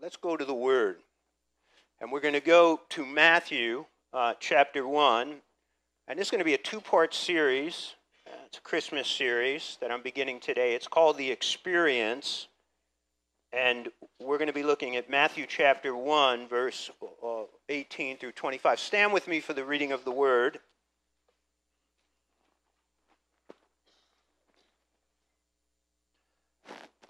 let's go to the Word. And we're going to go to Matthew uh, chapter 1. And this is going to be a two part series. Uh, it's a Christmas series that I'm beginning today. It's called The Experience. And we're going to be looking at Matthew chapter 1, verse uh, 18 through 25. Stand with me for the reading of the Word.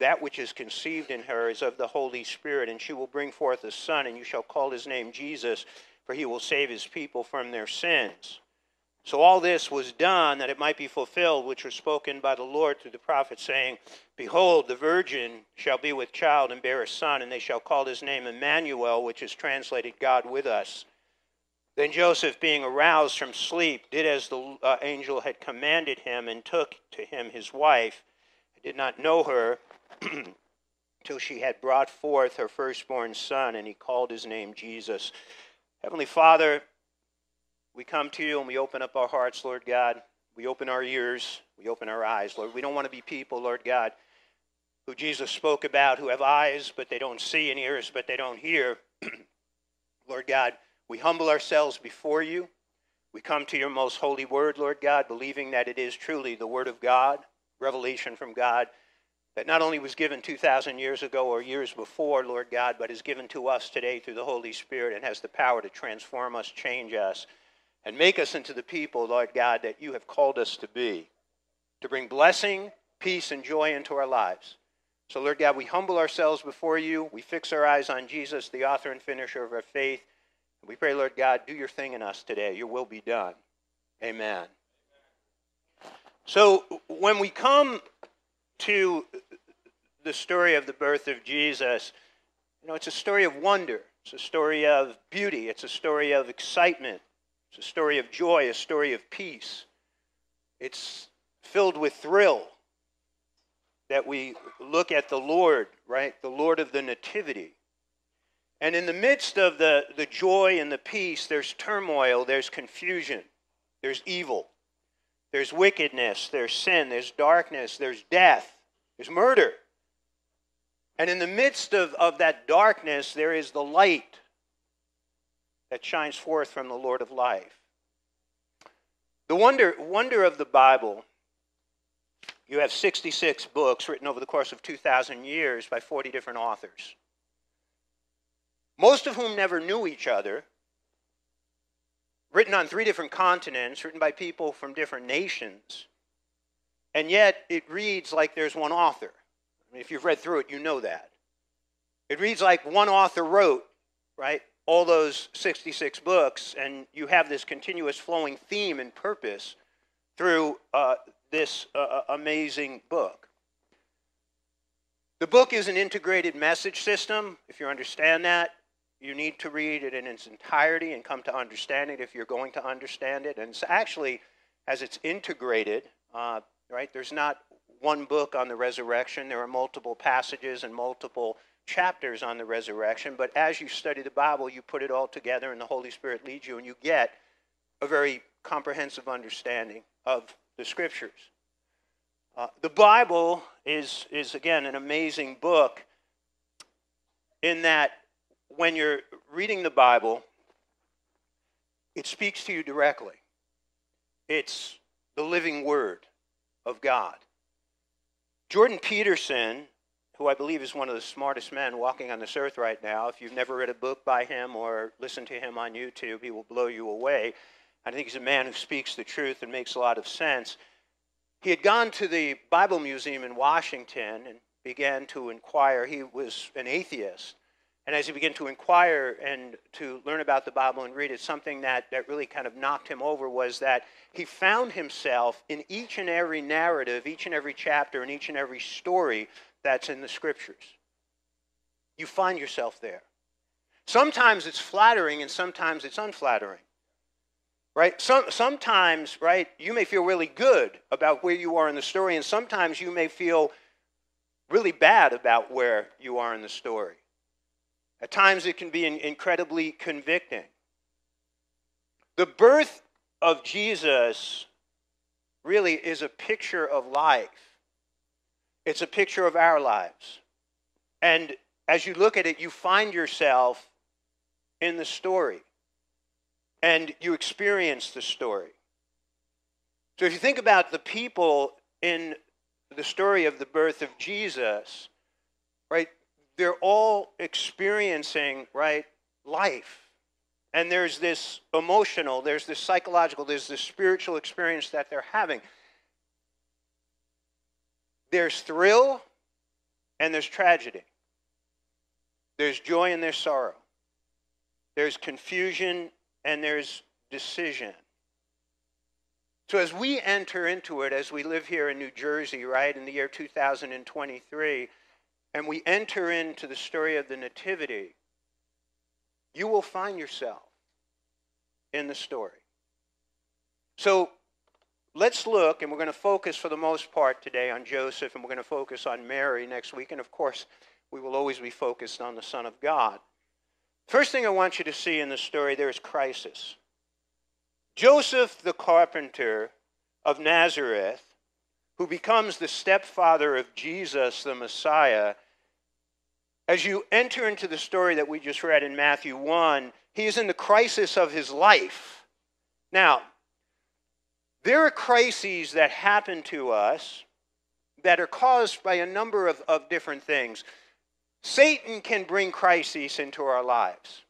that which is conceived in her is of the Holy Spirit, and she will bring forth a son, and you shall call his name Jesus, for he will save his people from their sins. So all this was done that it might be fulfilled, which was spoken by the Lord through the prophet, saying, Behold, the virgin shall be with child and bear a son, and they shall call his name Emmanuel, which is translated God with us. Then Joseph, being aroused from sleep, did as the uh, angel had commanded him, and took to him his wife. He did not know her till she had brought forth her firstborn son, and he called his name Jesus. Heavenly Father, we come to you and we open up our hearts, Lord God. We open our ears, we open our eyes, Lord. We don't want to be people, Lord God, who Jesus spoke about, who have eyes but they don't see, and ears but they don't hear. Lord God, we humble ourselves before you. We come to your most holy word, Lord God, believing that it is truly the word of God, revelation from God that not only was given 2,000 years ago or years before, Lord God, but is given to us today through the Holy Spirit and has the power to transform us, change us, and make us into the people, Lord God, that you have called us to be, to bring blessing, peace, and joy into our lives. So, Lord God, we humble ourselves before you. We fix our eyes on Jesus, the author and finisher of our faith. We pray, Lord God, do your thing in us today. Your will be done. Amen. So, when we come to the story of the birth of Jesus, you know, it's a story of wonder. It's a story of beauty. It's a story of excitement. It's a story of joy, a story of peace. It's filled with thrill that we look at the Lord, right? The Lord of the Nativity. And in the midst of the, the joy and the peace, there's turmoil, there's confusion, there's evil, there's wickedness, there's sin, there's darkness, there's death, there's murder. And in the midst of, of that darkness, there is the light that shines forth from the Lord of life. The wonder, wonder of the Bible, you have 66 books written over the course of 2,000 years by 40 different authors, most of whom never knew each other, written on three different continents, written by people from different nations, and yet it reads like there's one author. I mean, if you've read through it, you know that. It reads like one author wrote, right, all those 66 books, and you have this continuous flowing theme and purpose through uh, this uh, uh amazing book. The book is an integrated message system. If you understand that, you need to read it in its entirety and come to understand it if you're going to understand it. And it's actually, as it's integrated, uh, right, there's not one book on the resurrection. There are multiple passages and multiple chapters on the resurrection. But as you study the Bible, you put it all together, and the Holy Spirit leads you, and you get a very comprehensive understanding of the Scriptures. Uh, the Bible is, is, again, an amazing book in that when you're reading the Bible, it speaks to you directly. It's the living Word of God. Jordan Peterson, who I believe is one of the smartest men walking on this earth right now, if you've never read a book by him or listened to him on YouTube, he will blow you away. I think he's a man who speaks the truth and makes a lot of sense. He had gone to the Bible Museum in Washington and began to inquire. He was an atheist. And as he began to inquire and to learn about the Bible and read it, something that, that really kind of knocked him over was that he found himself in each and every narrative, each and every chapter, and each and every story that's in the scriptures. You find yourself there. Sometimes it's flattering and sometimes it's unflattering. Right? Some, sometimes, right, you may feel really good about where you are in the story, and sometimes you may feel really bad about where you are in the story. At times it can be incredibly convicting. The birth of Jesus really is a picture of life. It's a picture of our lives. And as you look at it, you find yourself in the story and you experience the story. So if you think about the people in the story of the birth of Jesus, right, they're all experiencing, right, life. And there's this emotional, there's this psychological, there's this spiritual experience that they're having. There's thrill and there's tragedy. There's joy and there's sorrow. There's confusion and there's decision. So as we enter into it, as we live here in New Jersey, right, in the year 2023, and we enter into the story of the Nativity, you will find yourself in the story. So let's look, and we're going to focus for the most part today on Joseph, and we're going to focus on Mary next week, and of course, we will always be focused on the Son of God. First thing I want you to see in the story there is crisis. Joseph the carpenter of Nazareth, who becomes the stepfather of Jesus the Messiah, as you enter into the story that we just read in Matthew 1, he is in the crisis of his life. Now, there are crises that happen to us that are caused by a number of, of different things. Satan can bring crises into our lives.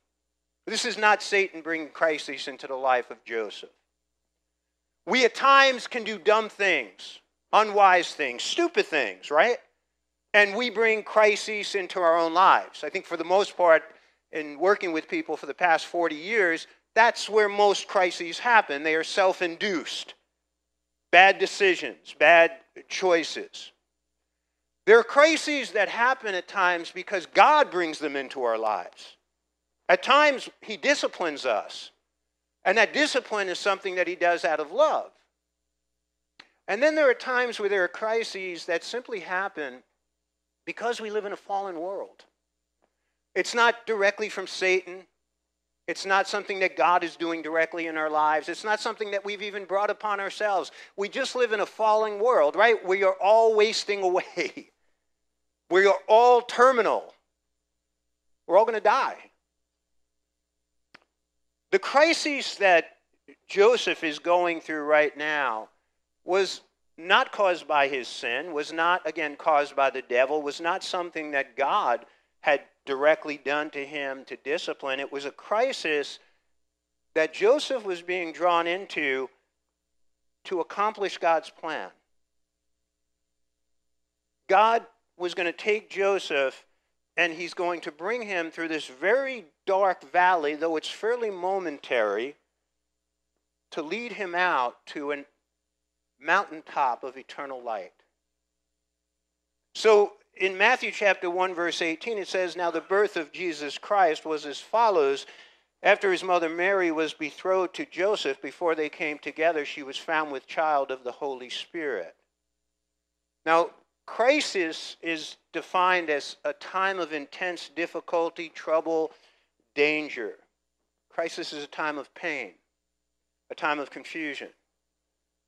This is not Satan bringing crises into the life of Joseph. We at times can do dumb things, unwise things, stupid things, right? and we bring crises into our own lives. I think for the most part, in working with people for the past 40 years, that's where most crises happen. They are self induced. Bad decisions, bad choices. There are crises that happen at times because God brings them into our lives. At times, He disciplines us. And that discipline is something that He does out of love. And then there are times where there are crises that simply happen because we live in a fallen world. It's not directly from Satan. It's not something that God is doing directly in our lives. It's not something that we've even brought upon ourselves. We just live in a falling world, right? We are all wasting away. We are all terminal. We're all going to die. The crisis that Joseph is going through right now was not caused by his sin, was not, again, caused by the devil, was not something that God had directly done to him to discipline. It was a crisis that Joseph was being drawn into to accomplish God's plan. God was going to take Joseph and he's going to bring him through this very dark valley, though it's fairly momentary, to lead him out to an mountaintop of eternal light. So in Matthew chapter 1, verse 18, it says, Now the birth of Jesus Christ was as follows. After his mother Mary was betrothed to Joseph, before they came together, she was found with child of the Holy Spirit. Now, crisis is defined as a time of intense difficulty, trouble, danger. Crisis is a time of pain, a time of confusion.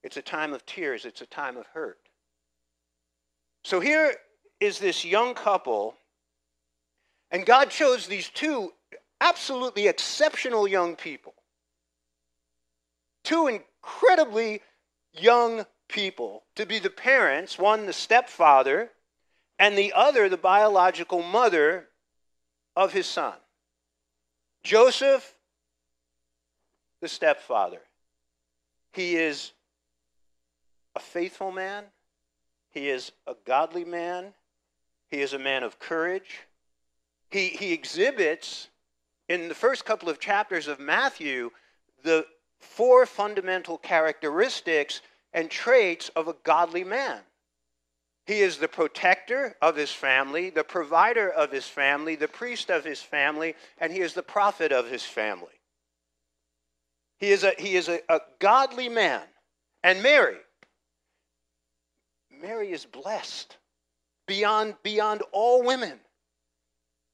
It's a time of tears, it's a time of hurt. So here is this young couple, and God chose these two absolutely exceptional young people. Two incredibly young people to be the parents, one the stepfather, and the other the biological mother of his son. Joseph, the stepfather. He is a faithful man, he is a godly man, he is a man of courage. He, he exhibits, in the first couple of chapters of Matthew, the four fundamental characteristics and traits of a godly man. He is the protector of his family, the provider of his family, the priest of his family, and he is the prophet of his family. He is a, he is a, a godly man. And Mary, Mary is blessed beyond, beyond all women.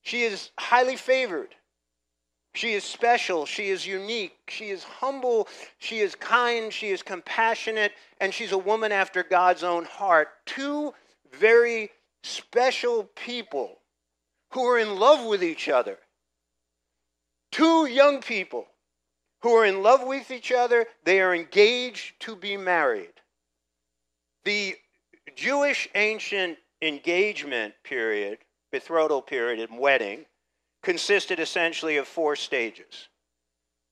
She is highly favored. She is special. She is unique. She is humble. She is kind. She is compassionate. And she's a woman after God's own heart. Two very special people who are in love with each other. Two young people who are in love with each other. They are engaged to be married. The Jewish ancient engagement period, betrothal period, and wedding consisted essentially of four stages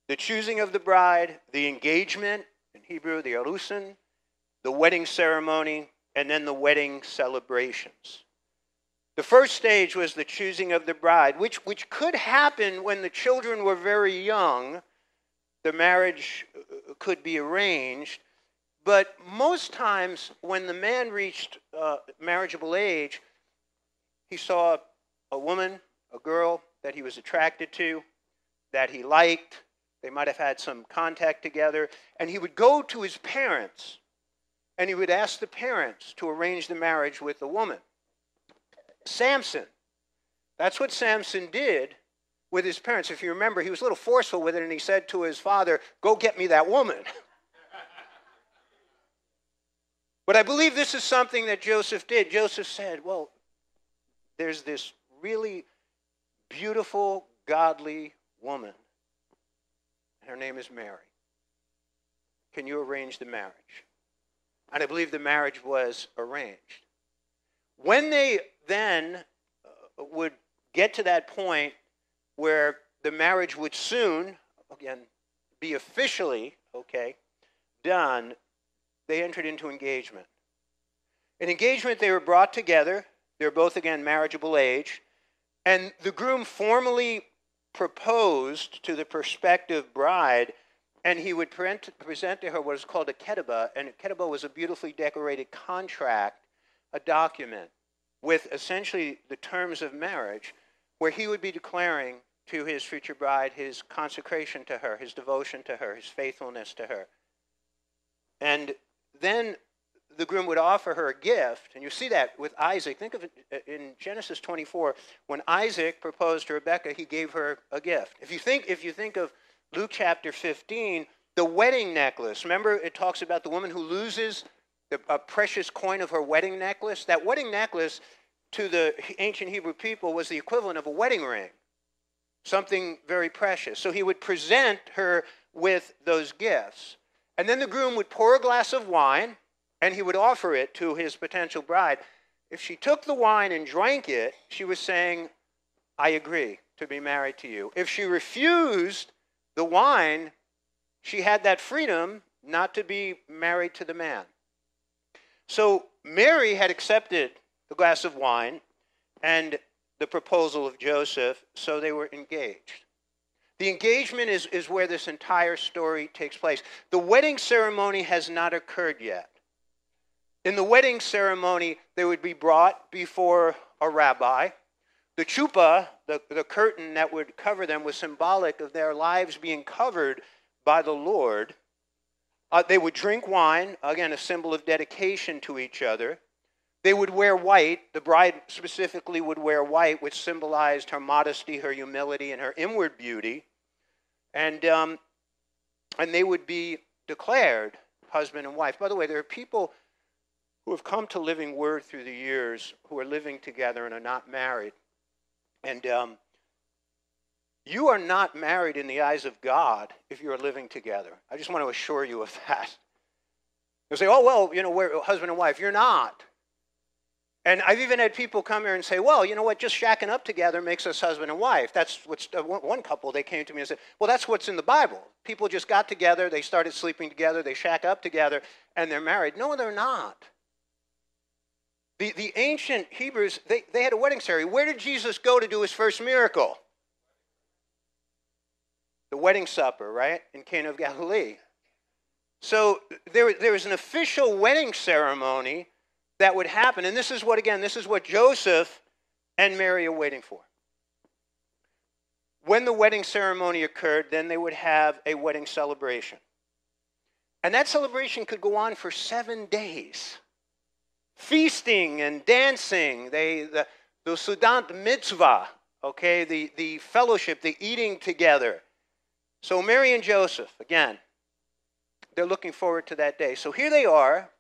the choosing of the bride, the engagement, in Hebrew, the arusin, the wedding ceremony, and then the wedding celebrations. The first stage was the choosing of the bride, which, which could happen when the children were very young. The marriage uh, could be arranged. But most times, when the man reached uh, marriageable age, he saw a woman, a girl, that he was attracted to, that he liked. They might have had some contact together. And he would go to his parents and he would ask the parents to arrange the marriage with the woman. Samson, that's what Samson did with his parents. If you remember, he was a little forceful with it and he said to his father, Go get me that woman. but I believe this is something that Joseph did. Joseph said, Well, there's this really beautiful, godly woman. Her name is Mary. Can you arrange the marriage? And I believe the marriage was arranged. When they then uh, would get to that point where the marriage would soon, again, be officially, okay, done, they entered into engagement. In engagement, they were brought together. They're both, again, marriageable age. And the groom formally proposed to the prospective bride, and he would present to her what is called a ketubah. And a ketubah was a beautifully decorated contract, a document with essentially the terms of marriage, where he would be declaring to his future bride his consecration to her, his devotion to her, his faithfulness to her. And then the groom would offer her a gift, and you see that with Isaac. Think of it uh, in Genesis 24 when Isaac proposed to Rebekah, he gave her a gift. If you think, if you think of Luke chapter 15, the wedding necklace. Remember, it talks about the woman who loses the, a precious coin of her wedding necklace. That wedding necklace to the ancient Hebrew people was the equivalent of a wedding ring, something very precious. So he would present her with those gifts. And then the groom would pour a glass of wine and he would offer it to his potential bride. If she took the wine and drank it, she was saying, I agree to be married to you. If she refused the wine, she had that freedom not to be married to the man. So Mary had accepted the glass of wine and the proposal of Joseph, so they were engaged. The engagement is, is where this entire story takes place. The wedding ceremony has not occurred yet. In the wedding ceremony, they would be brought before a rabbi. The chuppah, the, the curtain that would cover them, was symbolic of their lives being covered by the Lord. Uh, they would drink wine, again, a symbol of dedication to each other. They would wear white. The bride specifically would wear white, which symbolized her modesty, her humility, and her inward beauty. And, um, and they would be declared husband and wife. By the way, there are people who have come to Living Word through the years who are living together and are not married. And um, you are not married in the eyes of God if you are living together. I just want to assure you of that. You say, oh, well, you know, we're husband and wife. You're not. And I've even had people come here and say, well, you know what, just shacking up together makes us husband and wife. That's what's, uh, one couple, they came to me and said, well, that's what's in the Bible. People just got together, they started sleeping together, they shack up together, and they're married. No, they're not. The, the ancient Hebrews, they, they had a wedding ceremony. Where did Jesus go to do his first miracle? The wedding supper, right? In Cana of Galilee. So there, there was an official wedding ceremony that would happen. And this is what, again, this is what Joseph and Mary are waiting for. When the wedding ceremony occurred, then they would have a wedding celebration. And that celebration could go on for seven days. Feasting and dancing, they, the, the seudat mitzvah, okay, the, the fellowship, the eating together. So Mary and Joseph, again, they're looking forward to that day. So here they are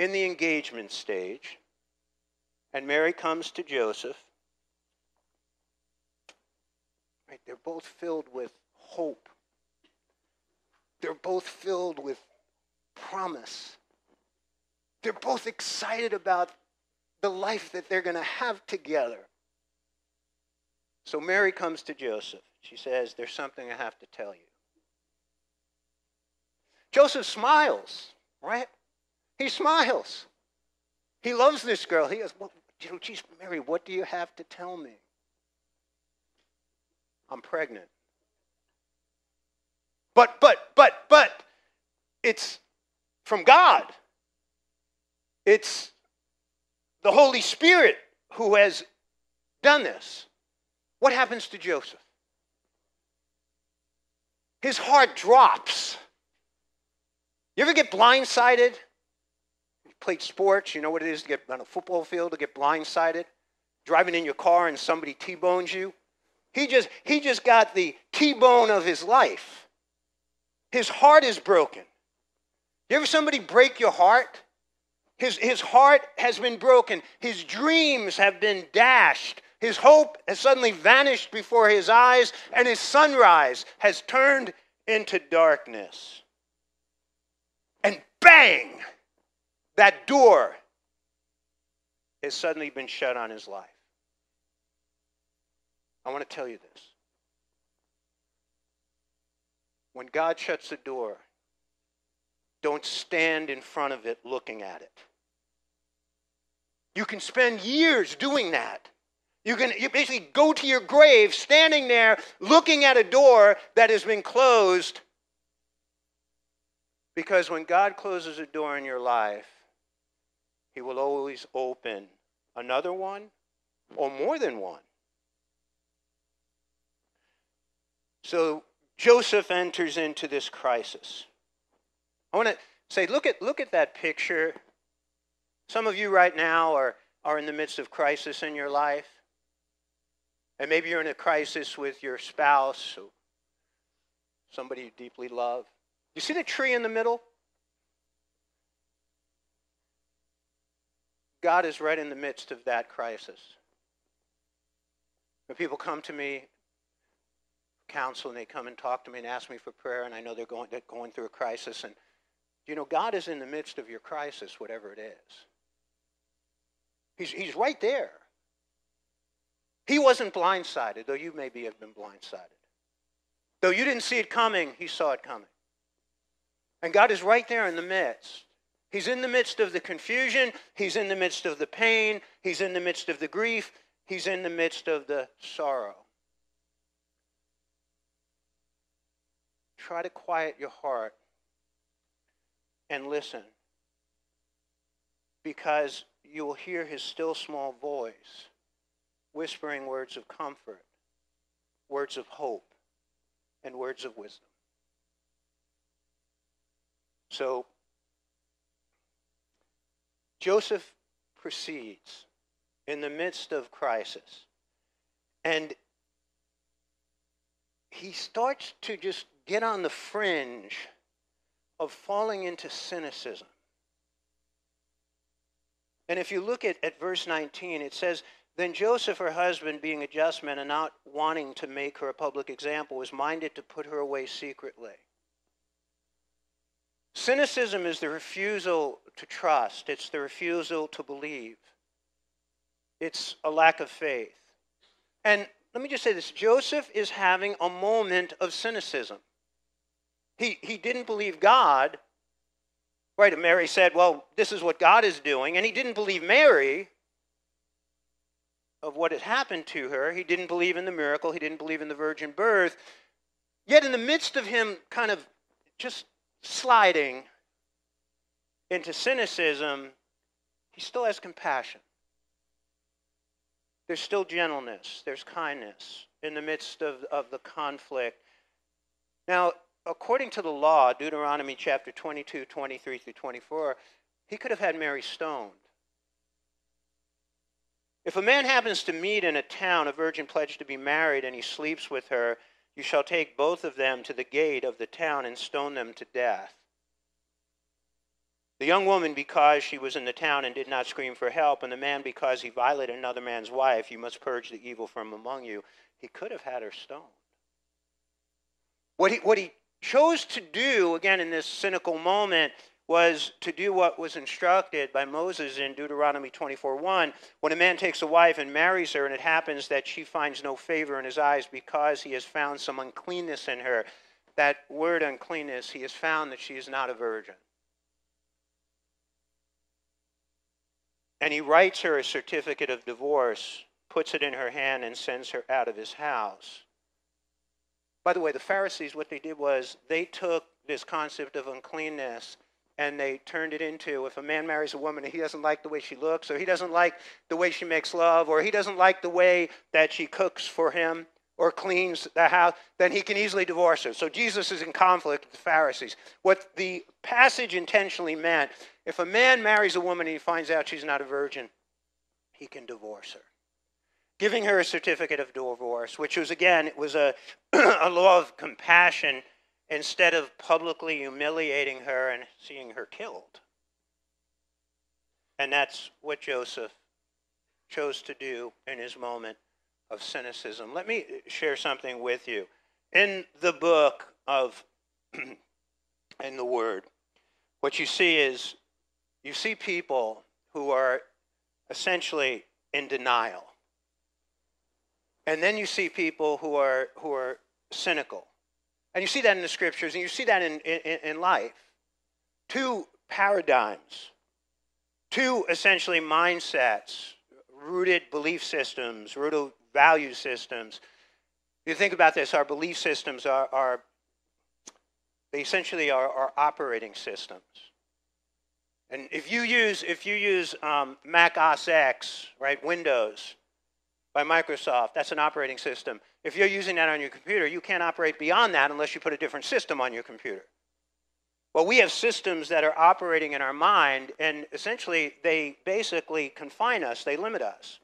in the engagement stage, and Mary comes to Joseph. Right, they're both filled with hope. They're both filled with promise. They're both excited about the life that they're going to have together. So Mary comes to Joseph. She says, There's something I have to tell you. Joseph smiles, right? He smiles. He loves this girl. He goes, well, you know, geez, Mary, what do you have to tell me? I'm pregnant. But, but, but, but, it's from God. It's the Holy Spirit who has done this. What happens to Joseph? His heart drops. You ever get blindsided? Played sports, you know what it is to get on a football field to get blindsided? Driving in your car and somebody T-bones you? He just he just got the T-bone of his life. His heart is broken. You ever somebody break your heart? His, his heart has been broken. His dreams have been dashed. His hope has suddenly vanished before his eyes, and his sunrise has turned into darkness. And bang! That door has suddenly been shut on his life. I want to tell you this. When God shuts a door, don't stand in front of it looking at it. You can spend years doing that. You can you basically go to your grave standing there looking at a door that has been closed. Because when God closes a door in your life, He will always open another one or more than one. So Joseph enters into this crisis. I want to say, look at, look at that picture some of you right now are, are in the midst of crisis in your life. And maybe you're in a crisis with your spouse, or somebody you deeply love. You see the tree in the middle? God is right in the midst of that crisis. When people come to me, counsel, and they come and talk to me and ask me for prayer, and I know they're going, they're going through a crisis, and you know, God is in the midst of your crisis, whatever it is. He's, he's right there. He wasn't blindsided, though you maybe have been blindsided. Though you didn't see it coming, he saw it coming. And God is right there in the midst. He's in the midst of the confusion. He's in the midst of the pain. He's in the midst of the grief. He's in the midst of the sorrow. Try to quiet your heart and listen. Because you will hear his still small voice whispering words of comfort, words of hope, and words of wisdom. So, Joseph proceeds in the midst of crisis, and he starts to just get on the fringe of falling into cynicism. And if you look at, at verse 19, it says, Then Joseph, her husband, being a just man and not wanting to make her a public example, was minded to put her away secretly. Cynicism is the refusal to trust, it's the refusal to believe, it's a lack of faith. And let me just say this Joseph is having a moment of cynicism. He, he didn't believe God, Right, and Mary said, Well, this is what God is doing. And he didn't believe Mary of what had happened to her. He didn't believe in the miracle. He didn't believe in the virgin birth. Yet, in the midst of him kind of just sliding into cynicism, he still has compassion. There's still gentleness, there's kindness in the midst of, of the conflict. Now, according to the law, Deuteronomy chapter 22, 23 through 24, he could have had Mary stoned. If a man happens to meet in a town a virgin pledged to be married and he sleeps with her, you shall take both of them to the gate of the town and stone them to death. The young woman, because she was in the town and did not scream for help, and the man, because he violated another man's wife, you must purge the evil from among you. He could have had her stoned. What he, what he chose to do, again, in this cynical moment, was to do what was instructed by Moses in Deuteronomy 24:1. When a man takes a wife and marries her, and it happens that she finds no favor in his eyes because he has found some uncleanness in her, that word uncleanness, he has found that she is not a virgin. And he writes her a certificate of divorce, puts it in her hand, and sends her out of his house. By the way, the Pharisees, what they did was they took this concept of uncleanness and they turned it into if a man marries a woman and he doesn't like the way she looks, or he doesn't like the way she makes love, or he doesn't like the way that she cooks for him or cleans the house, then he can easily divorce her. So Jesus is in conflict with the Pharisees. What the passage intentionally meant if a man marries a woman and he finds out she's not a virgin, he can divorce her. Giving her a certificate of divorce, which was, again, it was a, a law of compassion instead of publicly humiliating her and seeing her killed. And that's what Joseph chose to do in his moment of cynicism. Let me share something with you. In the book of, in the Word, what you see is you see people who are essentially in denial. And then you see people who are, who are cynical. And you see that in the scriptures, and you see that in, in, in life. Two paradigms, two essentially mindsets, rooted belief systems, rooted value systems. You think about this, our belief systems are, are they essentially are, are operating systems. And if you use, if you use um, Mac OS X, right, Windows by Microsoft, that's an operating system. If you're using that on your computer, you can't operate beyond that unless you put a different system on your computer. Well, we have systems that are operating in our mind, and essentially they basically confine us, they limit us.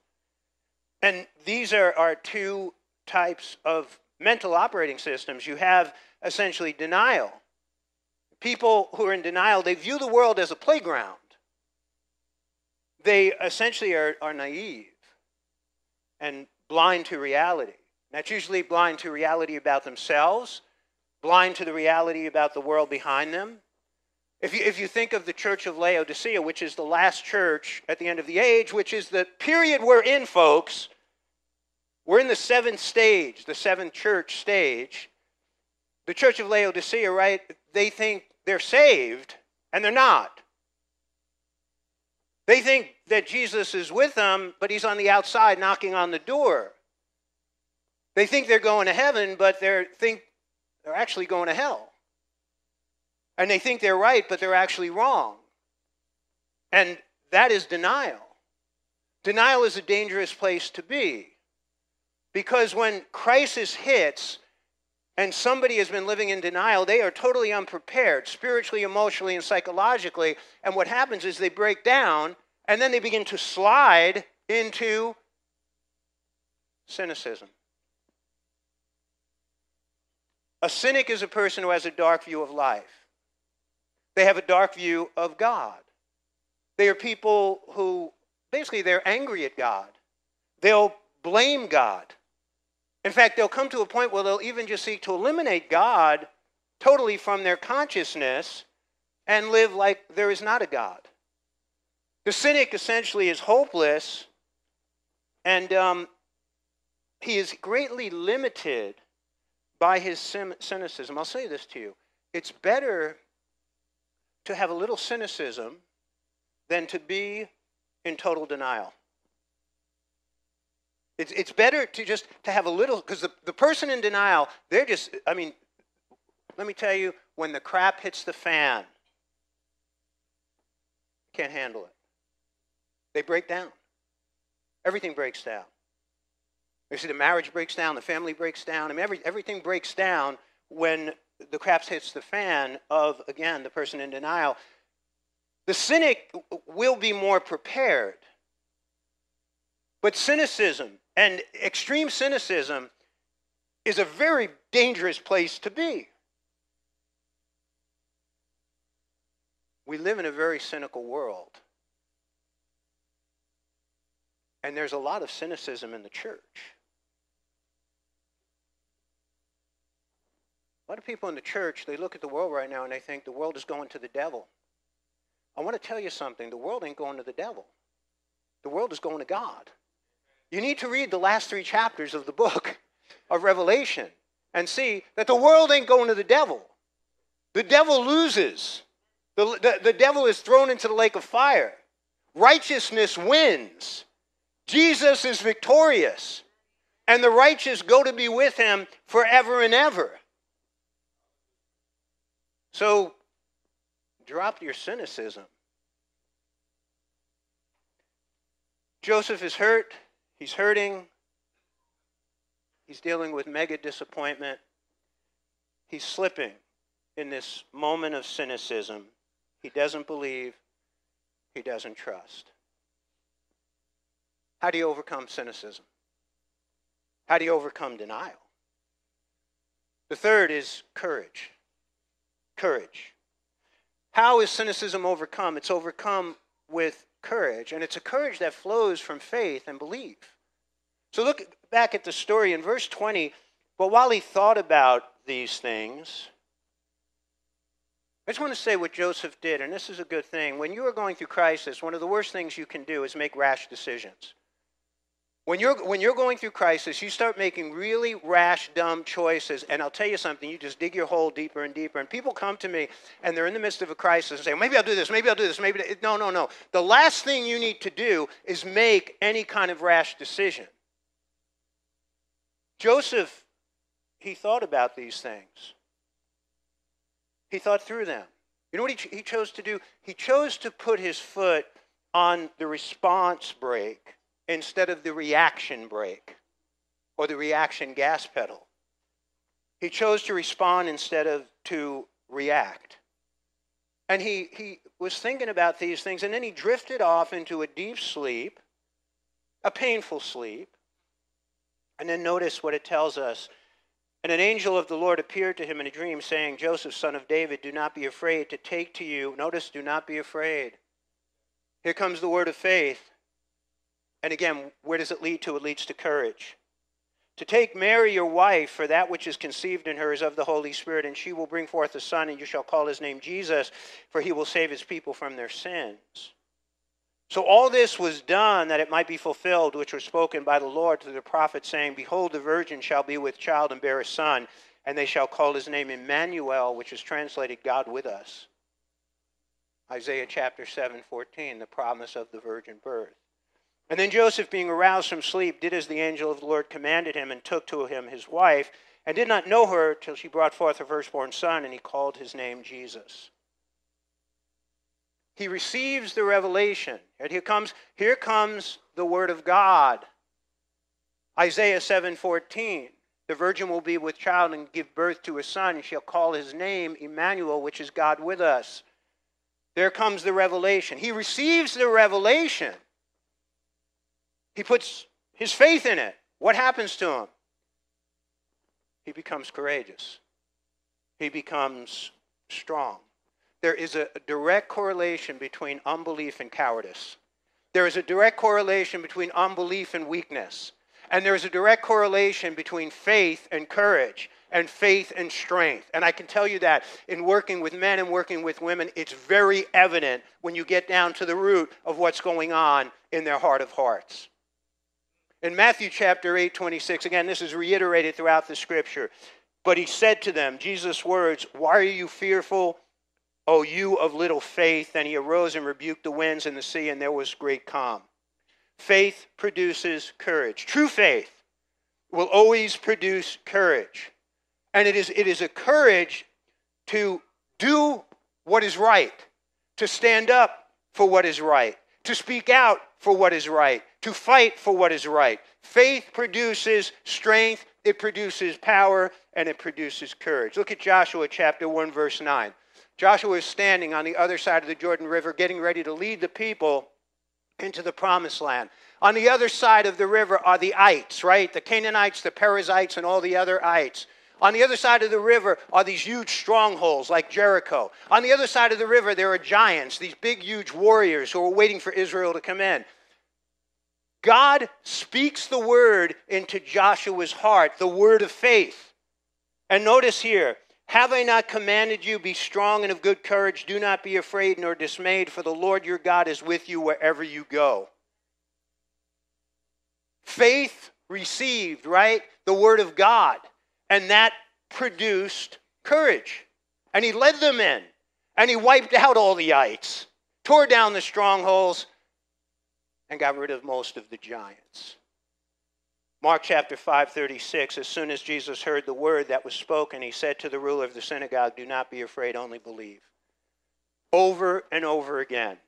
And these are, are two types of mental operating systems. You have essentially denial. People who are in denial, they view the world as a playground. They essentially are, are naive and blind to reality. That's usually blind to reality about themselves, blind to the reality about the world behind them. If you, if you think of the church of Laodicea, which is the last church at the end of the age, which is the period we're in, folks, we're in the seventh stage, the seventh church stage. The church of Laodicea, right? They think they're saved, and they're not. They think that Jesus is with them, but he's on the outside knocking on the door. They think they're going to heaven, but they think they're actually going to hell. And they think they're right, but they're actually wrong. And that is denial. Denial is a dangerous place to be. Because when crisis hits and somebody has been living in denial, they are totally unprepared, spiritually, emotionally, and psychologically. And what happens is they break down and then they begin to slide into cynicism. A cynic is a person who has a dark view of life. They have a dark view of God. They are people who basically they're angry at God. They'll blame God. In fact, they'll come to a point where they'll even just seek to eliminate God totally from their consciousness and live like there is not a God. The cynic essentially is hopeless and um, he is greatly limited by his cynicism. I'll say this to you it's better to have a little cynicism than to be in total denial. It's, it's better to just to have a little because the, the person in denial, they're just, I mean, let me tell you, when the crap hits the fan, can't handle it. They break down. Everything breaks down. You see, the marriage breaks down, the family breaks down. I mean, every, everything breaks down when the crap hits the fan of, again, the person in denial. The cynic will be more prepared. But cynicism and extreme cynicism is a very dangerous place to be. We live in a very cynical world. And there's a lot of cynicism in the church. A lot of people in the church, they look at the world right now and they think the world is going to the devil. I want to tell you something the world ain't going to the devil, the world is going to God. You need to read the last three chapters of the book of Revelation and see that the world ain't going to the devil. The devil loses, the, the, the devil is thrown into the lake of fire. Righteousness wins. Jesus is victorious, and the righteous go to be with him forever and ever. So drop your cynicism. Joseph is hurt. He's hurting. He's dealing with mega disappointment. He's slipping in this moment of cynicism. He doesn't believe. He doesn't trust. How do you overcome cynicism? How do you overcome denial? The third is courage. Courage. How is cynicism overcome? It's overcome with courage, and it's a courage that flows from faith and belief. So look back at the story in verse 20. But while he thought about these things, I just want to say what Joseph did, and this is a good thing. When you are going through crisis, one of the worst things you can do is make rash decisions. When you're, when you're going through crisis, you start making really rash, dumb choices. And I'll tell you something, you just dig your hole deeper and deeper. And people come to me and they're in the midst of a crisis and say, maybe I'll do this, maybe I'll do this, maybe. No, no, no. The last thing you need to do is make any kind of rash decision. Joseph, he thought about these things, he thought through them. You know what he, he chose to do? He chose to put his foot on the response brake instead of the reaction brake or the reaction gas pedal. He chose to respond instead of to react. And he, he was thinking about these things, and then he drifted off into a deep sleep, a painful sleep. And then notice what it tells us. And an angel of the Lord appeared to him in a dream, saying, Joseph, son of David, do not be afraid to take to you. Notice, do not be afraid. Here comes the word of faith. And again, where does it lead to? It leads to courage. To take Mary, your wife, for that which is conceived in her is of the Holy Spirit, and she will bring forth a son, and you shall call his name Jesus, for he will save his people from their sins. So all this was done that it might be fulfilled, which was spoken by the Lord to the prophet, saying, Behold, the virgin shall be with child and bear a son, and they shall call his name Emmanuel, which is translated God with us. Isaiah chapter 7, 14, the promise of the virgin birth. And then Joseph, being aroused from sleep, did as the angel of the Lord commanded him, and took to him his wife, and did not know her till she brought forth her firstborn son, and he called his name Jesus. He receives the revelation. And here comes, here comes the word of God. Isaiah 7:14. The virgin will be with child and give birth to a son, and shall call his name Emmanuel, which is God with us. There comes the revelation. He receives the revelation. He puts his faith in it. What happens to him? He becomes courageous. He becomes strong. There is a direct correlation between unbelief and cowardice. There is a direct correlation between unbelief and weakness. And there is a direct correlation between faith and courage and faith and strength. And I can tell you that in working with men and working with women, it's very evident when you get down to the root of what's going on in their heart of hearts. In Matthew chapter 8, 26, again, this is reiterated throughout the scripture. But he said to them, Jesus' words, Why are you fearful, O you of little faith? And he arose and rebuked the winds and the sea, and there was great calm. Faith produces courage. True faith will always produce courage. And it is, it is a courage to do what is right, to stand up for what is right, to speak out for what is right, to fight for what is right. Faith produces strength, it produces power, and it produces courage. Look at Joshua chapter 1, verse 9. Joshua is standing on the other side of the Jordan River, getting ready to lead the people into the promised land. On the other side of the river are the ites, right? The Canaanites, the Perizzites, and all the other ites. On the other side of the river are these huge strongholds like Jericho. On the other side of the river, there are giants, these big, huge warriors who are waiting for Israel to come in. God speaks the word into Joshua's heart, the word of faith. And notice here, have I not commanded you, be strong and of good courage? Do not be afraid nor dismayed, for the Lord your God is with you wherever you go. Faith received, right? The word of God. And that produced courage. And he led them in. And he wiped out all the ites, tore down the strongholds, and got rid of most of the giants. Mark chapter 5:36 as soon as Jesus heard the word that was spoken, he said to the ruler of the synagogue, Do not be afraid, only believe. Over and over again,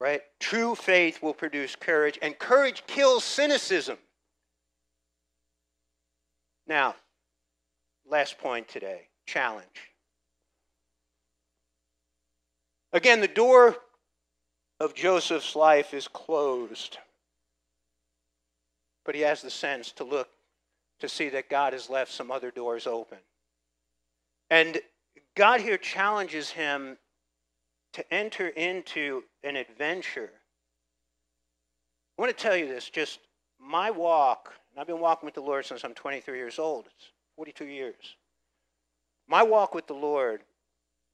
right? True faith will produce courage, and courage kills cynicism. Now, Last point today challenge. Again, the door of Joseph's life is closed. But he has the sense to look to see that God has left some other doors open. And God here challenges him to enter into an adventure. I want to tell you this just my walk, and I've been walking with the Lord since I'm 23 years old. It's 42 years. My walk with the Lord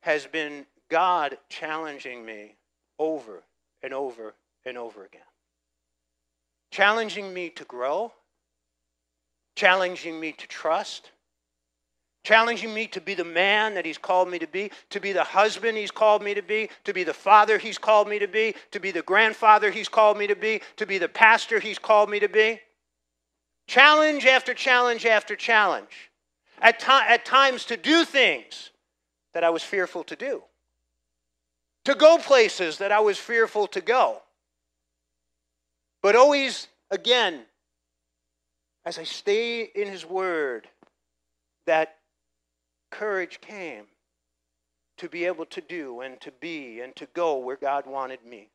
has been God challenging me over and over and over again. Challenging me to grow, challenging me to trust, challenging me to be the man that He's called me to be, to be the husband He's called me to be, to be the father He's called me to be, to be the grandfather He's called me to be, to be the pastor He's called me to be. Challenge after challenge after challenge at, to- at times to do things that I was fearful to do, to go places that I was fearful to go. But always, again, as I stay in His Word, that courage came to be able to do and to be and to go where God wanted me.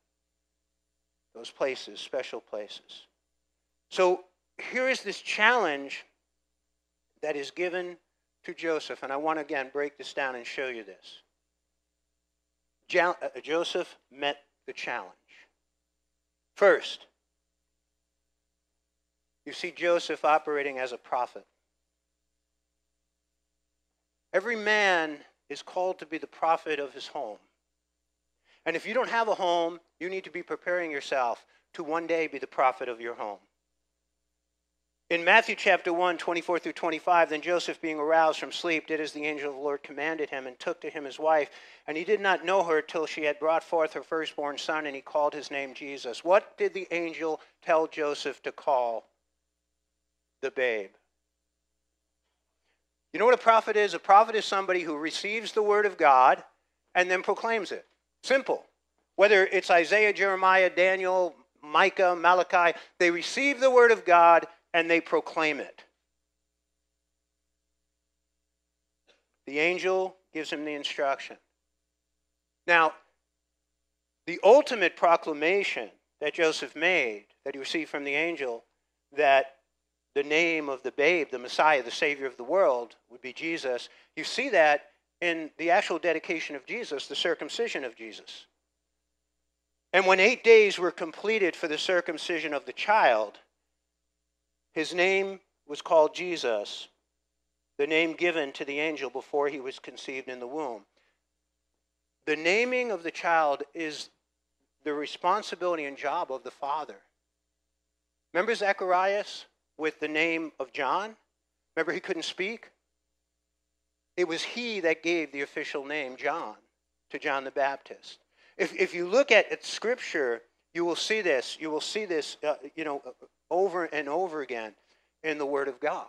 Those places, special places. So here is this challenge that is given to Joseph. And I want to again break this down and show you this. Uh, Joseph met the challenge. First, you see Joseph operating as a prophet. Every man is called to be the prophet of his home. And if you don't have a home, you need to be preparing yourself to one day be the prophet of your home. In Matthew chapter 1, 24 through 25, then Joseph, being aroused from sleep, did as the angel of the Lord commanded him, and took to him his wife. And he did not know her till she had brought forth her firstborn son, and he called his name Jesus. What did the angel tell Joseph to call the babe? You know what a prophet is? A prophet is somebody who receives the word of God and then proclaims it. Simple. Whether it's Isaiah, Jeremiah, Daniel, Micah, Malachi, they receive the word of God and they proclaim it. The angel gives him the instruction. Now, the ultimate proclamation that Joseph made, that he received from the angel, that the name of the babe, the Messiah, the Savior of the world, would be Jesus, you see that in the actual dedication of Jesus, the circumcision of Jesus. And when eight days were completed for the circumcision of the child, his name was called Jesus, the name given to the angel before he was conceived in the womb. The naming of the child is the responsibility and job of the father. Remember Zacharias with the name of John? Remember he couldn't speak? It was he that gave the official name John to John the Baptist. If, if you look at, at Scripture, you will see this. You will see this, uh, you know, over and over again in the Word of God.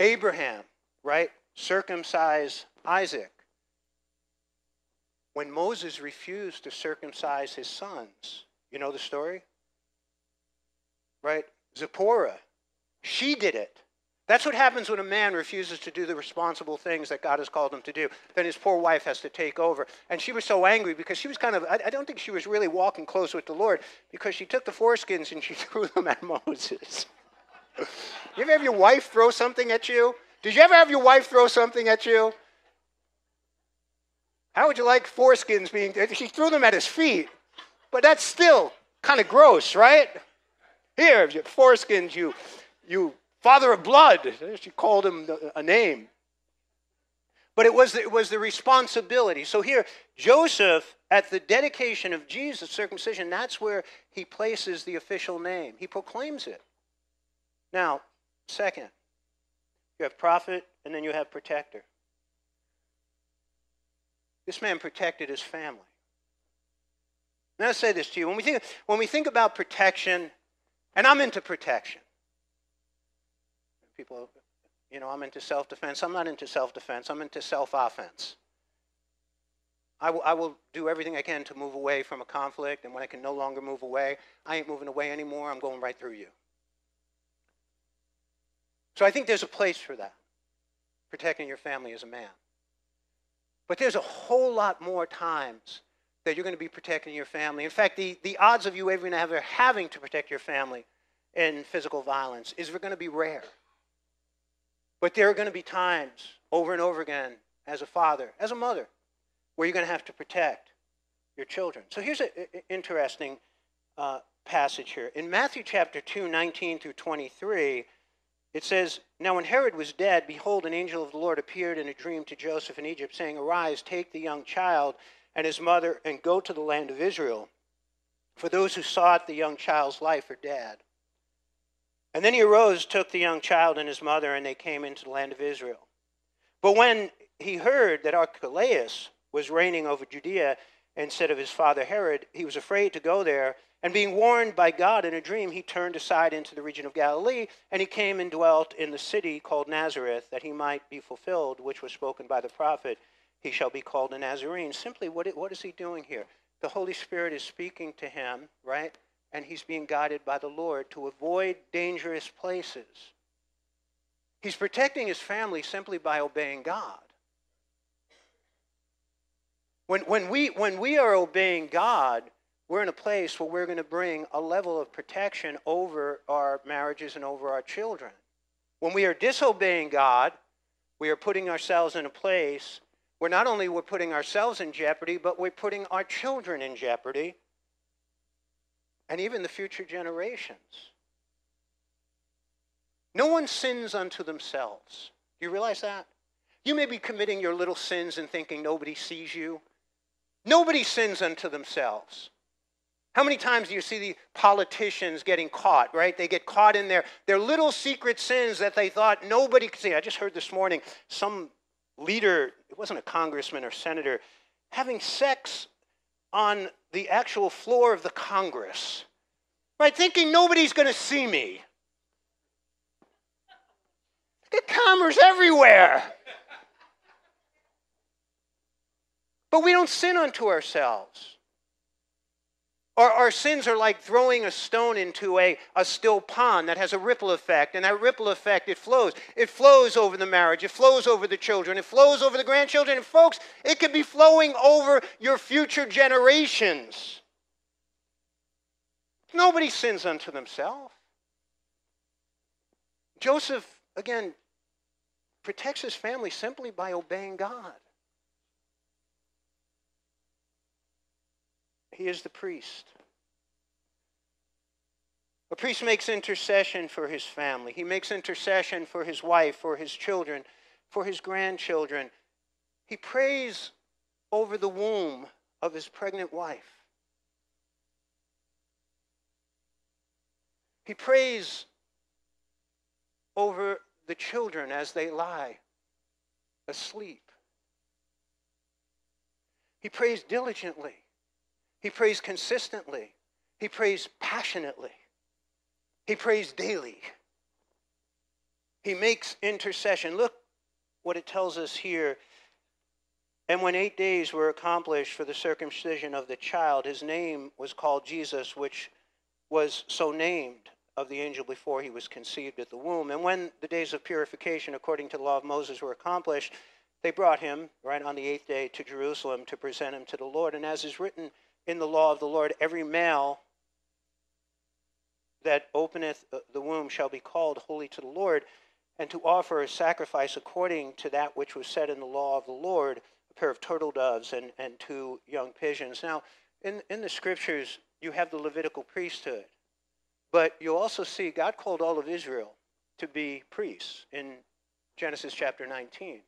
Abraham, right? Circumcise Isaac. When Moses refused to circumcise his sons, you know the story? right? Zipporah, she did it. That's what happens when a man refuses to do the responsible things that God has called him to do. Then his poor wife has to take over. And she was so angry because she was kind of, I, I don't think she was really walking close with the Lord because she took the foreskins and she threw them at Moses. you ever have your wife throw something at you? Did you ever have your wife throw something at you? How would you like foreskins being, she threw them at his feet. But that's still kind of gross, right? Here, foreskins, you, you father of blood. She called him a name. But it was, it was the responsibility. So here, Joseph, at the dedication of Jesus' circumcision, that's where he places the official name. He proclaims it. Now, second, you have prophet and then you have protector. This man protected his family. Now, I'll say this to you. When we think, when we think about protection, and I'm into protection, people, you know, I'm into self defense. I'm not into self defense, I'm into self offense. I will, I will do everything I can to move away from a conflict, and when I can no longer move away, I ain't moving away anymore. I'm going right through you. So I think there's a place for that, protecting your family as a man. But there's a whole lot more times that you're going to be protecting your family. In fact, the, the odds of you ever having to protect your family in physical violence is going to be rare. But there are going to be times over and over again as a father, as a mother, where you're going to have to protect your children. So here's an interesting uh, passage here. In Matthew chapter 2, 19 through 23, it says, Now when Herod was dead, behold, an angel of the Lord appeared in a dream to Joseph in Egypt, saying, Arise, take the young child and his mother, and go to the land of Israel. For those who sought the young child's life are dead. And then he arose, took the young child and his mother, and they came into the land of Israel. But when he heard that Archelaus was reigning over Judea instead of his father Herod, he was afraid to go there. And being warned by God in a dream, he turned aside into the region of Galilee, and he came and dwelt in the city called Nazareth, that he might be fulfilled, which was spoken by the prophet, He shall be called a Nazarene. Simply, what, is he doing here? The Holy Spirit is speaking to him, right? And he's being guided by the Lord to avoid dangerous places. He's protecting his family simply by obeying God. When, when, we, when we are obeying God, we're in a place where we're going to bring a level of protection over our marriages and over our children. When we are disobeying God, we are putting ourselves in a place where not only we're putting ourselves in jeopardy, but we're putting our children in jeopardy and even the future generations. No one sins unto themselves. Do you realize that? You may be committing your little sins and thinking nobody sees you. Nobody sins unto themselves. How many times do you see the politicians getting caught, right? They get caught in their, their little secret sins that they thought nobody could see. I just heard this morning some leader, it wasn't a congressman or senator, having sex on the actual floor of the Congress, right? Thinking nobody's going to see me. Get cameras everywhere. But we don't sin unto ourselves. Our, our sins are like throwing a stone into a, a still pond that has a ripple effect, and that ripple effect, it flows. It flows over the marriage, it flows over the children, it flows over the grandchildren, and folks, it could be flowing over your future generations. Nobody sins unto themselves. Joseph, again, protects his family simply by obeying God. He is the priest. A priest makes intercession for his family. He makes intercession for his wife, for his children, for his grandchildren. He prays over the womb of his pregnant wife. He prays over the children as they lie asleep. He prays diligently he prays consistently. He prays passionately. He prays daily. He makes intercession. Look what it tells us here. And when eight days were accomplished for the circumcision of the child, his name was called Jesus, which was so named. of the angel before he was conceived at the womb. And when the days of purification, according to the law of Moses, were accomplished, they brought him, right on the eighth day, to Jerusalem to present him to the Lord. And as is written in the law of the Lord, every male that openeth the womb shall be called holy to the Lord, and to offer a sacrifice according to that which was said in the law of the Lord, a pair of turtle doves and, and two young pigeons. Now, in, in the scriptures, you have the Levitical priesthood. But you also see God called all of Israel to be priests in Genesis chapter 19.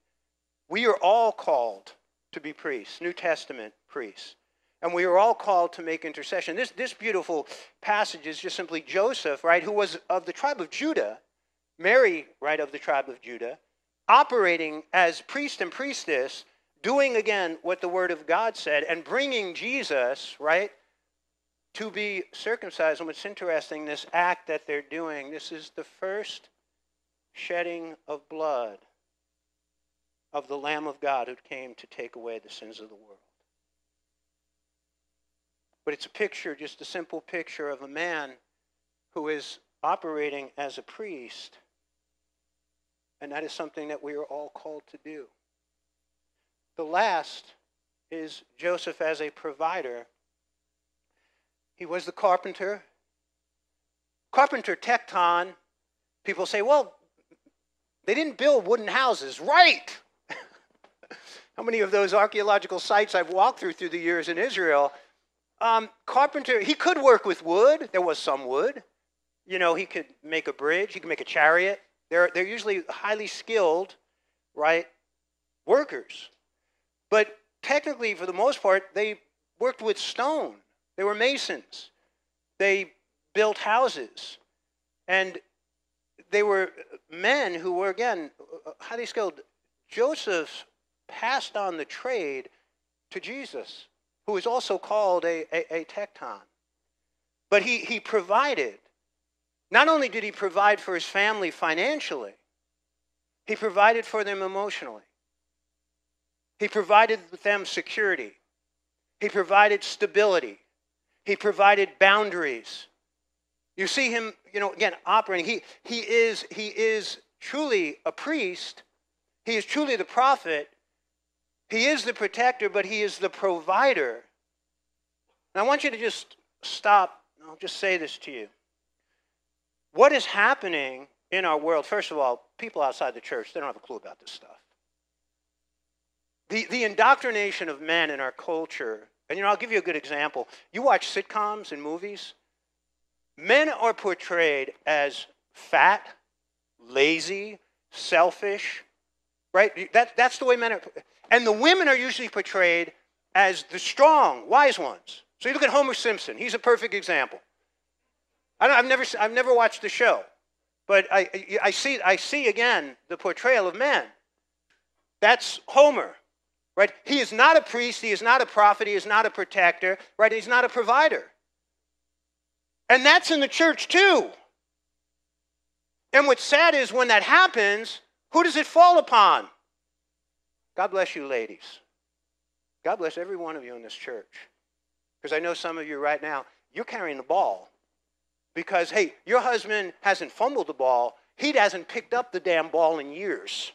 We are all called to be priests, New Testament priests. And we are all called to make intercession. This, this beautiful passage is just simply Joseph, right, who was of the tribe of Judah, Mary, right, of the tribe of Judah, operating as priest and priestess, doing again what the Word of God said, and bringing Jesus, right, to be circumcised. And what's interesting, this act that they're doing, this is the first shedding of blood of the Lamb of God who came to take away the sins of the world. But it's a picture, just a simple picture of a man who is operating as a priest. And that is something that we are all called to do. The last is Joseph as a provider he was the carpenter. Carpenter tekton. People say, well, they didn't build wooden houses. Right! How many of those archaeological sites I've walked through through the years in Israel? Um, carpenter, he could work with wood. There was some wood. You know, he could make a bridge, he could make a chariot. They're, they're usually highly skilled, right, workers. But technically, for the most part, they worked with stone. They were masons. They built houses. And they were men who were, again, highly skilled. Joseph passed on the trade to Jesus, who is also called a, a, a tekton. But he, he provided. Not only did he provide for his family financially, he provided for them emotionally. He provided them security. He provided stability. He provided boundaries. You see him, you know, again, operating. He, he, is, he is truly a priest. He is truly the prophet. He is the protector, but he is the provider. And I want you to just stop. I'll just say this to you. What is happening in our world, first of all, people outside the church, they don't have a clue about this stuff. The, the indoctrination of men in our culture and you know, I'll give you a good example. You watch sitcoms and movies, men are portrayed as fat, lazy, selfish, right? That, that's the way men are. And the women are usually portrayed as the strong, wise ones. So you look at Homer Simpson, he's a perfect example. I have never, I've never watched the show, but I, I, see, I see again the portrayal of men. That's Homer. Right? He is not a priest, he is not a prophet, he is not a protector, right? He's not a provider. And that's in the church too. And what's sad is when that happens, who does it fall upon? God bless you, ladies. God bless every one of you in this church. Because I know some of you right now, you're carrying the ball. Because, hey, your husband hasn't fumbled the ball, he hasn't picked up the damn ball in years.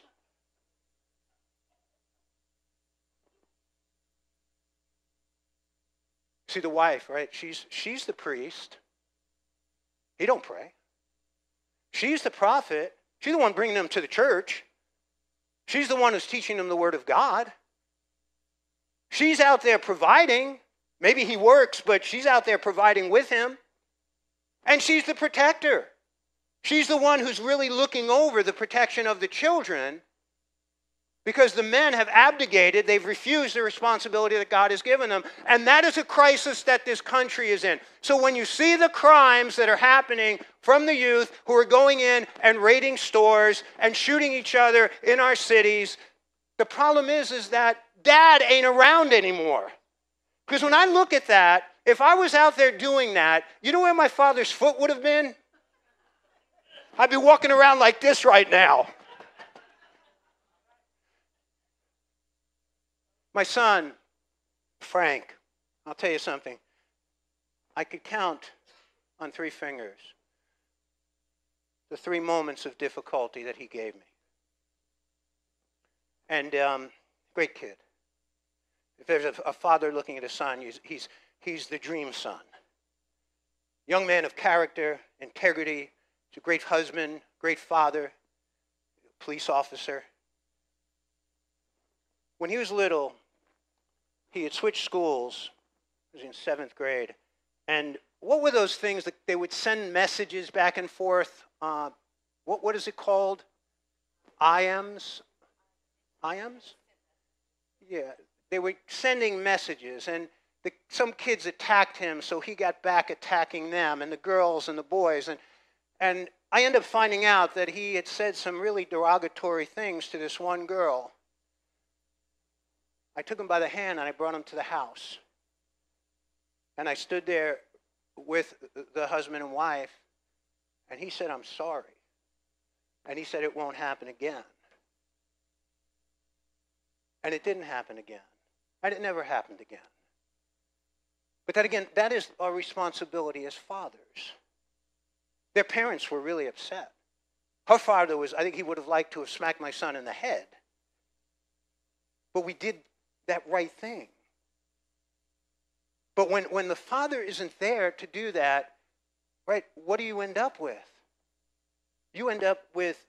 See the wife, right? She's she's the priest. He don't pray. She's the prophet. She's the one bringing them to the church. She's the one who's teaching them the word of God. She's out there providing. Maybe he works, but she's out there providing with him. And she's the protector. She's the one who's really looking over the protection of the children because the men have abdicated, they've refused the responsibility that God has given them. And that is a crisis that this country is in. So when you see the crimes that are happening from the youth who are going in and raiding stores and shooting each other in our cities, the problem is is that dad ain't around anymore. Because when I look at that, if I was out there doing that, you know where my father's foot would have been? I'd be walking around like this right now. My son, Frank, I'll tell you something. I could count on three fingers the three moments of difficulty that he gave me. And um, great kid. If there's a, a, father looking at a son, he's, he's, he's the dream son. Young man of character, integrity, he's a great husband, great father, police officer. When he was little, he had switched schools. He was in seventh grade. And what were those things that they would send messages back and forth? Uh, what, what is it called? IAMs? IAMs? Yeah, they were sending messages, and the, some kids attacked him, so he got back attacking them, and the girls and the boys. And, and I ended up finding out that he had said some really derogatory things to this one girl. I took him by the hand and I brought him to the house. And I stood there with the husband and wife, and he said, I'm sorry. And he said, It won't happen again. And it didn't happen again. And it never happened again. But that again, that is our responsibility as fathers. Their parents were really upset. Her father was, I think he would have liked to have smacked my son in the head. But we did that right thing. But when, when the father isn't there to do that, right, what do you end up with? You end up with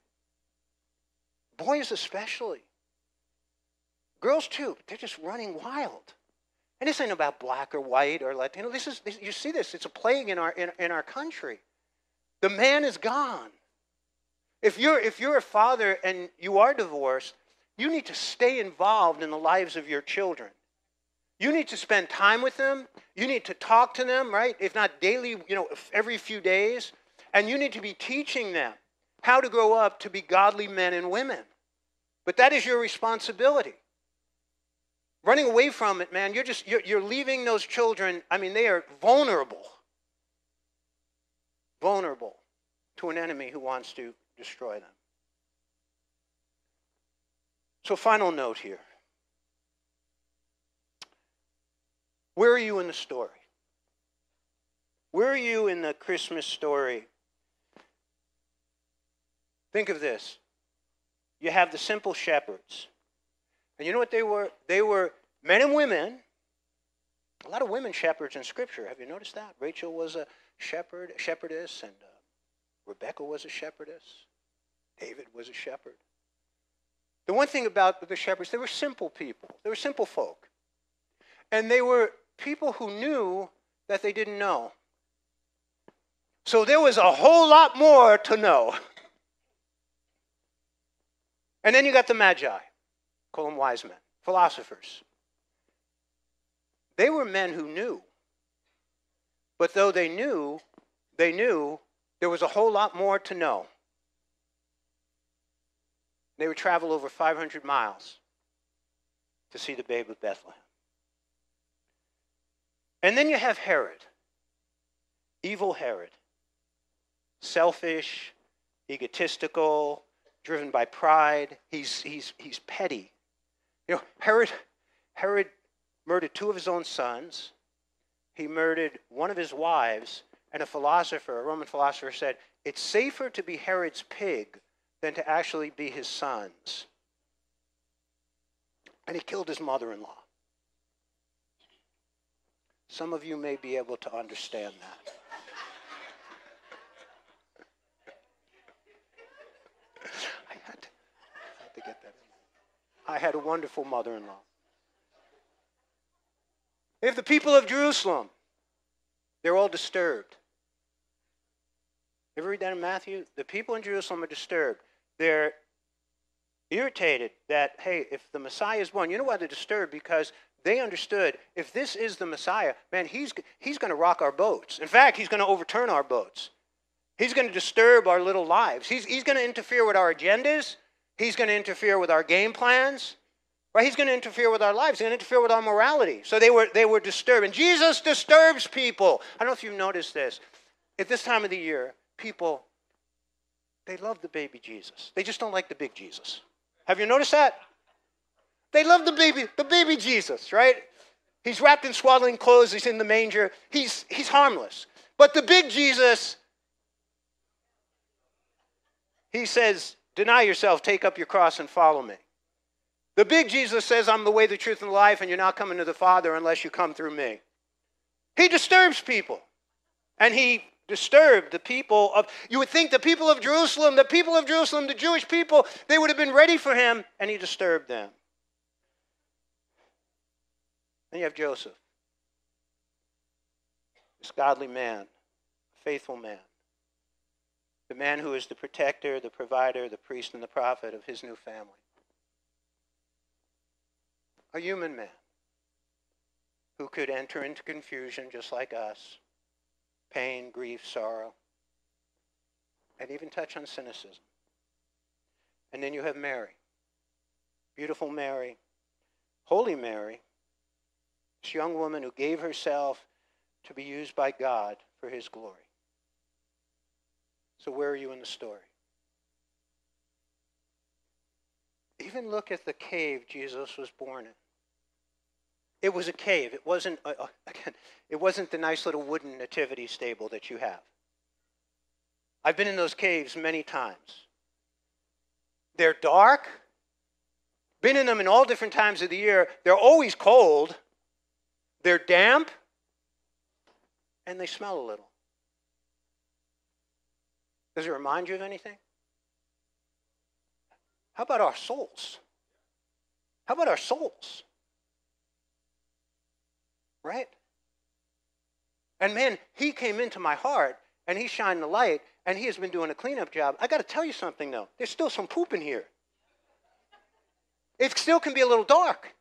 boys, especially. Girls, too, they're just running wild. And this ain't about black or white or Latino. This is, this, you see this, it's a plague in our, in, in our country. The man is gone. If you're, if you're a father and you are divorced, you need to stay involved in the lives of your children. You need to spend time with them. You need to talk to them, right? If not daily, you know, every few days. And you need to be teaching them how to grow up to be godly men and women. But that is your responsibility. Running away from it, man, you're just you're, you're leaving those children, I mean, they are vulnerable. Vulnerable to an enemy who wants to destroy them. So, final note here. Where are you in the story? Where are you in the Christmas story? Think of this. You have the simple shepherds. And you know what they were? They were men and women. A lot of women shepherds in Scripture. Have you noticed that? Rachel was a shepherd, shepherdess, and uh, Rebecca was a shepherdess. David was a shepherd. The one thing about the shepherds, they were simple people. They were simple folk. And they were people who knew that they didn't know. So there was a whole lot more to know. And then you got the Magi, call them wise men, philosophers. They were men who knew. But though they knew, they knew there was a whole lot more to know. They would travel over 500 miles to see the babe of Bethlehem. And then you have Herod, evil Herod, selfish, egotistical, driven by pride. He's, he's, he's petty. You know, Herod, Herod murdered two of his own sons. He murdered one of his wives. And a philosopher, a Roman philosopher, said, It's safer to be Herod's pig than to actually be his sons. And he killed his mother in law. Some of you may be able to understand that. I, had to, I had to get that. I had a wonderful mother in law. If the people of Jerusalem, they're all disturbed. Ever read that in Matthew? The people in Jerusalem are disturbed. They're irritated that, hey, if the Messiah is born, you know why they're disturbed? Because they understood if this is the Messiah, man, he's, he's going to rock our boats. In fact, he's going to overturn our boats. He's going to disturb our little lives. He's, he's going to interfere with our agendas. He's going to interfere with our game plans. Right? He's going to interfere with our lives. He's going to interfere with our morality. So they were, they were disturbed. And Jesus disturbs people. I don't know if you've noticed this. At this time of the year, people, they love the baby Jesus. They just don't like the big Jesus. Have you noticed that? They love the baby, the baby Jesus, right? He's wrapped in swaddling clothes, he's in the manger, he's, he's harmless. But the big Jesus, he says, Deny yourself, take up your cross, and follow me. The big Jesus says, I'm the way, the truth, and the life, and you're not coming to the Father unless you come through me. He disturbs people. And he disturbed the people of, you would think the people of Jerusalem, the people of Jerusalem, the Jewish people, they would have been ready for him, and he disturbed them. Then you have Joseph, this godly man, faithful man, the man who is the protector, the provider, the priest, and the prophet of his new family. A human man who could enter into confusion just like us pain, grief, sorrow, and even touch on cynicism. And then you have Mary, beautiful Mary, holy Mary, this young woman who gave herself to be used by God for his glory. So, where are you in the story? Even look at the cave Jesus was born in. It was a cave. It wasn't uh, uh, again. It wasn't the nice little wooden nativity stable that you have. I've been in those caves many times. They're dark. Been in them in all different times of the year. They're always cold. They're damp. And they smell a little. Does it remind you of anything? How about our souls? How about our souls? Right? And man, he came into my heart and he shined the light and he has been doing a cleanup job. I got to tell you something though. There's still some poop in here. It still can be a little dark.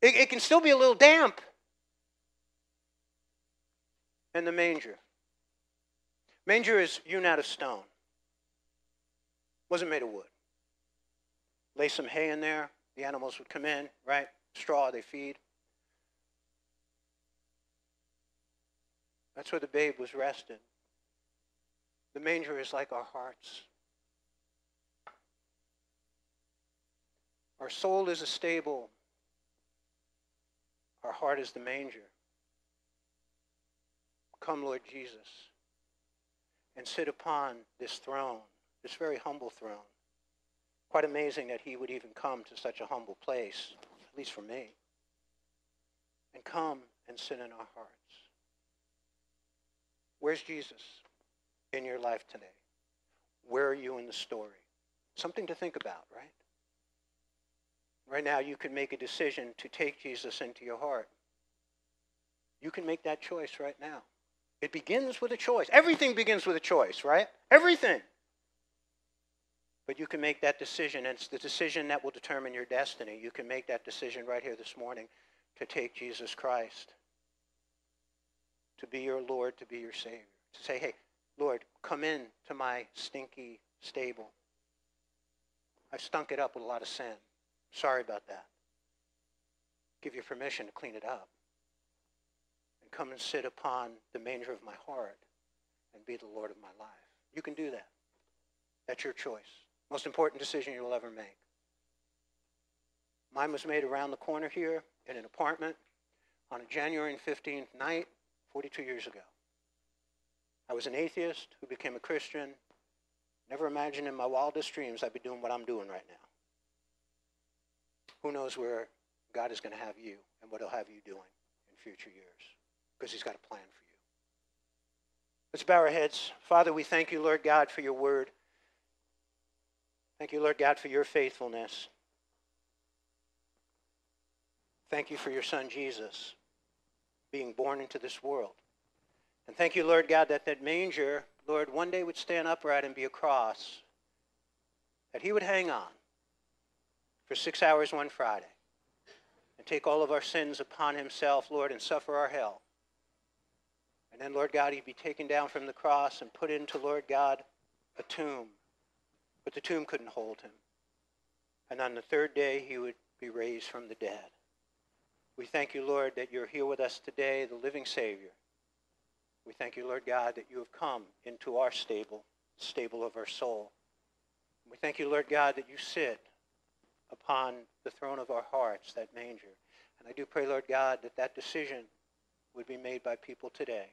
It, it can still be a little damp. And the manger. Manger is hewn out of stone. Wasn't made of wood. Lay some hay in there. The animals would come in, right? Straw they feed. That's where the babe was rested. The manger is like our hearts. Our soul is a stable. Our heart is the manger. Come, Lord Jesus, and sit upon this throne, this very humble throne. Quite amazing that he would even come to such a humble place, at least for me, and come and sit in our hearts. Where's Jesus in your life today? Where are you in the story? Something to think about, right? Right now, you can make a decision to take Jesus into your heart. You can make that choice right now. It begins with a choice. Everything begins with a choice, right? Everything. But you can make that decision, and it's the decision that will determine your destiny. You can make that decision right here this morning to take Jesus Christ to be your Lord, to be your Savior. To say, hey, Lord, come in to my stinky stable. I've stunk it up with a lot of sin. Sorry about that. Give you permission to clean it up. And come and sit upon the manger of my heart and be the Lord of my life. You can do that. That's your choice. Most important decision you'll ever make. Mine was made around the corner here in an apartment on a January 15th night 42 years ago. I was an atheist who became a Christian. Never imagined in my wildest dreams I'd be doing what I'm doing right now. Who knows where God is going to have you and what he'll have you doing in future years because he's got a plan for you. Let's bow our heads. Father, we thank you, Lord God, for your word. Thank you, Lord God, for your faithfulness. Thank you for your son, Jesus being born into this world. And thank you, Lord God, that that manger, Lord, one day would stand upright and be a cross that he would hang on for six hours one Friday and take all of our sins upon himself, Lord, and suffer our hell. And then, Lord God, he'd be taken down from the cross and put into, Lord God, a tomb. But the tomb couldn't hold him. And on the third day, he would be raised from the dead. We thank you, Lord, that you're here with us today, the living Savior. We thank you, Lord God, that you have come into our stable, stable of our soul. We thank you, Lord God, that you sit upon the throne of our hearts, that manger. And I do pray, Lord God, that that decision would be made by people today.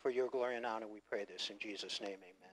For your glory and honor, we pray this in Jesus' name, amen.